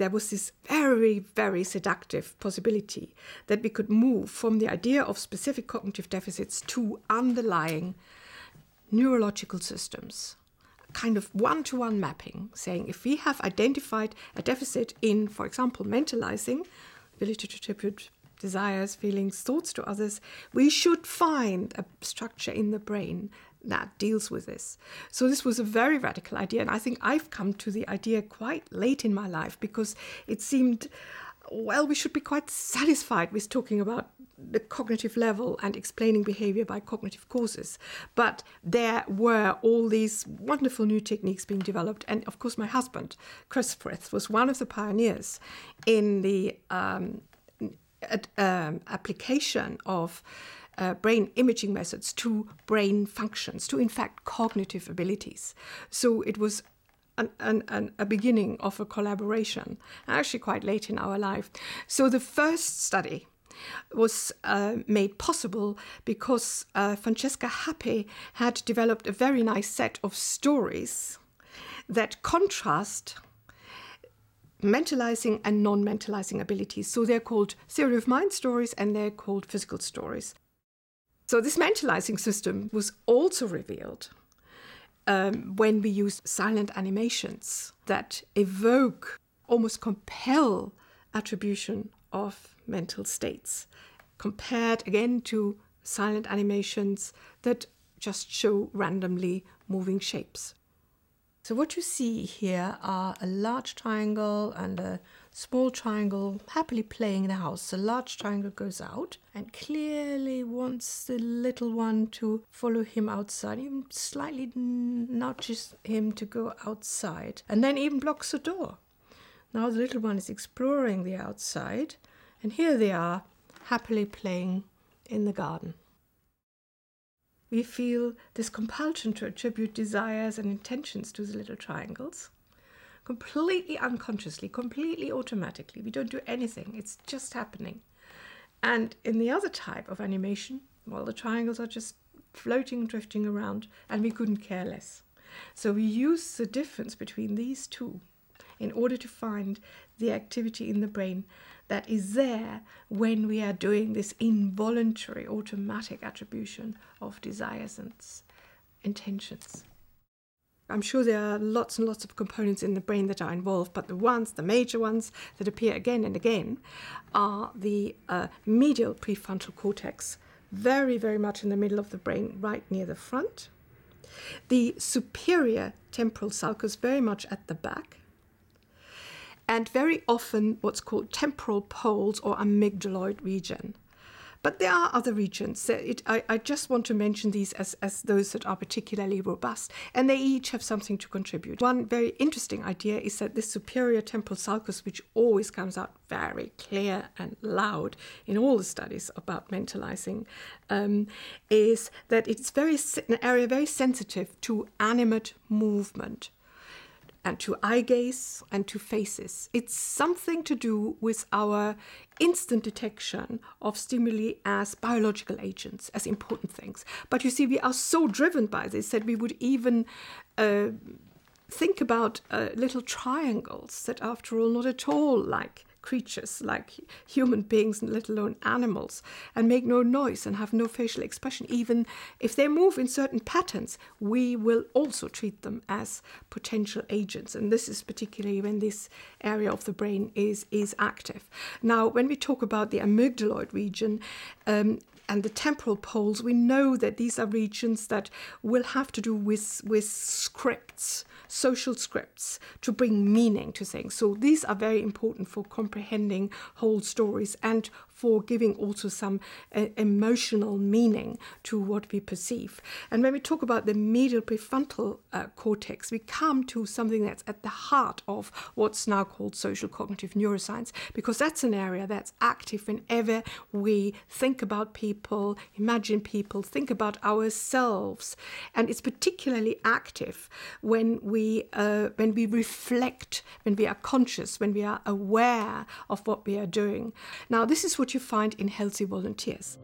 there was this very, very seductive possibility that we could move from the idea of specific cognitive deficits to underlying neurological systems. Kind of one to one mapping, saying if we have identified a deficit in, for example, mentalizing, ability to attribute desires, feelings, thoughts to others, we should find a structure in the brain that deals with this. So, this was a very radical idea, and I think I've come to the idea quite late in my life because it seemed well, we should be quite satisfied with talking about the cognitive level and explaining behavior by cognitive causes. But there were all these wonderful new techniques being developed. And of course, my husband, Chris Frith, was one of the pioneers in the um, ad, um, application of. Uh, brain imaging methods to brain functions, to in fact cognitive abilities. So it was an, an, an, a beginning of a collaboration, actually quite late in our life. So the first study was uh, made possible because uh, Francesca Happé had developed a very nice set of stories that contrast mentalizing and non mentalizing abilities. So they're called theory of mind stories and they're called physical stories. So this mentalizing system was also revealed um, when we use silent animations that evoke, almost compel attribution of mental states, compared again to silent animations that just show randomly moving shapes. So, what you see here are a large triangle and a small triangle happily playing in the house. The large triangle goes out and clearly wants the little one to follow him outside, even slightly nudges him to go outside, and then even blocks the door. Now the little one is exploring the outside, and here they are happily playing in the garden we feel this compulsion to attribute desires and intentions to the little triangles completely unconsciously, completely automatically. We don't do anything, it's just happening. And in the other type of animation, well, the triangles are just floating, drifting around, and we couldn't care less. So we use the difference between these two in order to find the activity in the brain that is there when we are doing this involuntary automatic attribution of desires and intentions. I'm sure there are lots and lots of components in the brain that are involved, but the ones, the major ones that appear again and again, are the uh, medial prefrontal cortex, very, very much in the middle of the brain, right near the front. The superior temporal sulcus, very much at the back and very often what's called temporal poles or amygdaloid region. But there are other regions. It, I, I, just want to mention these as, as those that are particularly robust, and they each have something to contribute. One very interesting idea is that this superior temporal sulcus, which always comes out very clear and loud in all the studies about mentalizing, um, is that it's very an area very sensitive to animate movement and to eye gaze and to faces. It's something to do with our instant detection of stimuli as biological agents, as important things. But you see, we are so driven by this that we would even uh, think about uh, little triangles that, after all, not at all like creatures like human beings, and let alone animals, and make no noise and have no facial expression. Even if they move in certain patterns, we will also treat them as potential agents. And this is particularly when this area of the brain is, is active. Now, when we talk about the amygdaloid region, um, and the temporal poles, we know that these are regions that will have to do with, with scripts, social scripts, to bring meaning to things. So these are very important for comprehending whole stories and for giving also some uh, emotional meaning to what we perceive. And when we talk about the medial prefrontal uh, cortex, we come to something that's at the heart of what's now called social cognitive neuroscience, because that's an area that's active whenever we think about people, imagine people, think about ourselves. And it's particularly active when we, uh, when we reflect, when we are conscious, when we are aware of what we are doing. Now, this is you find in healthy volunteers.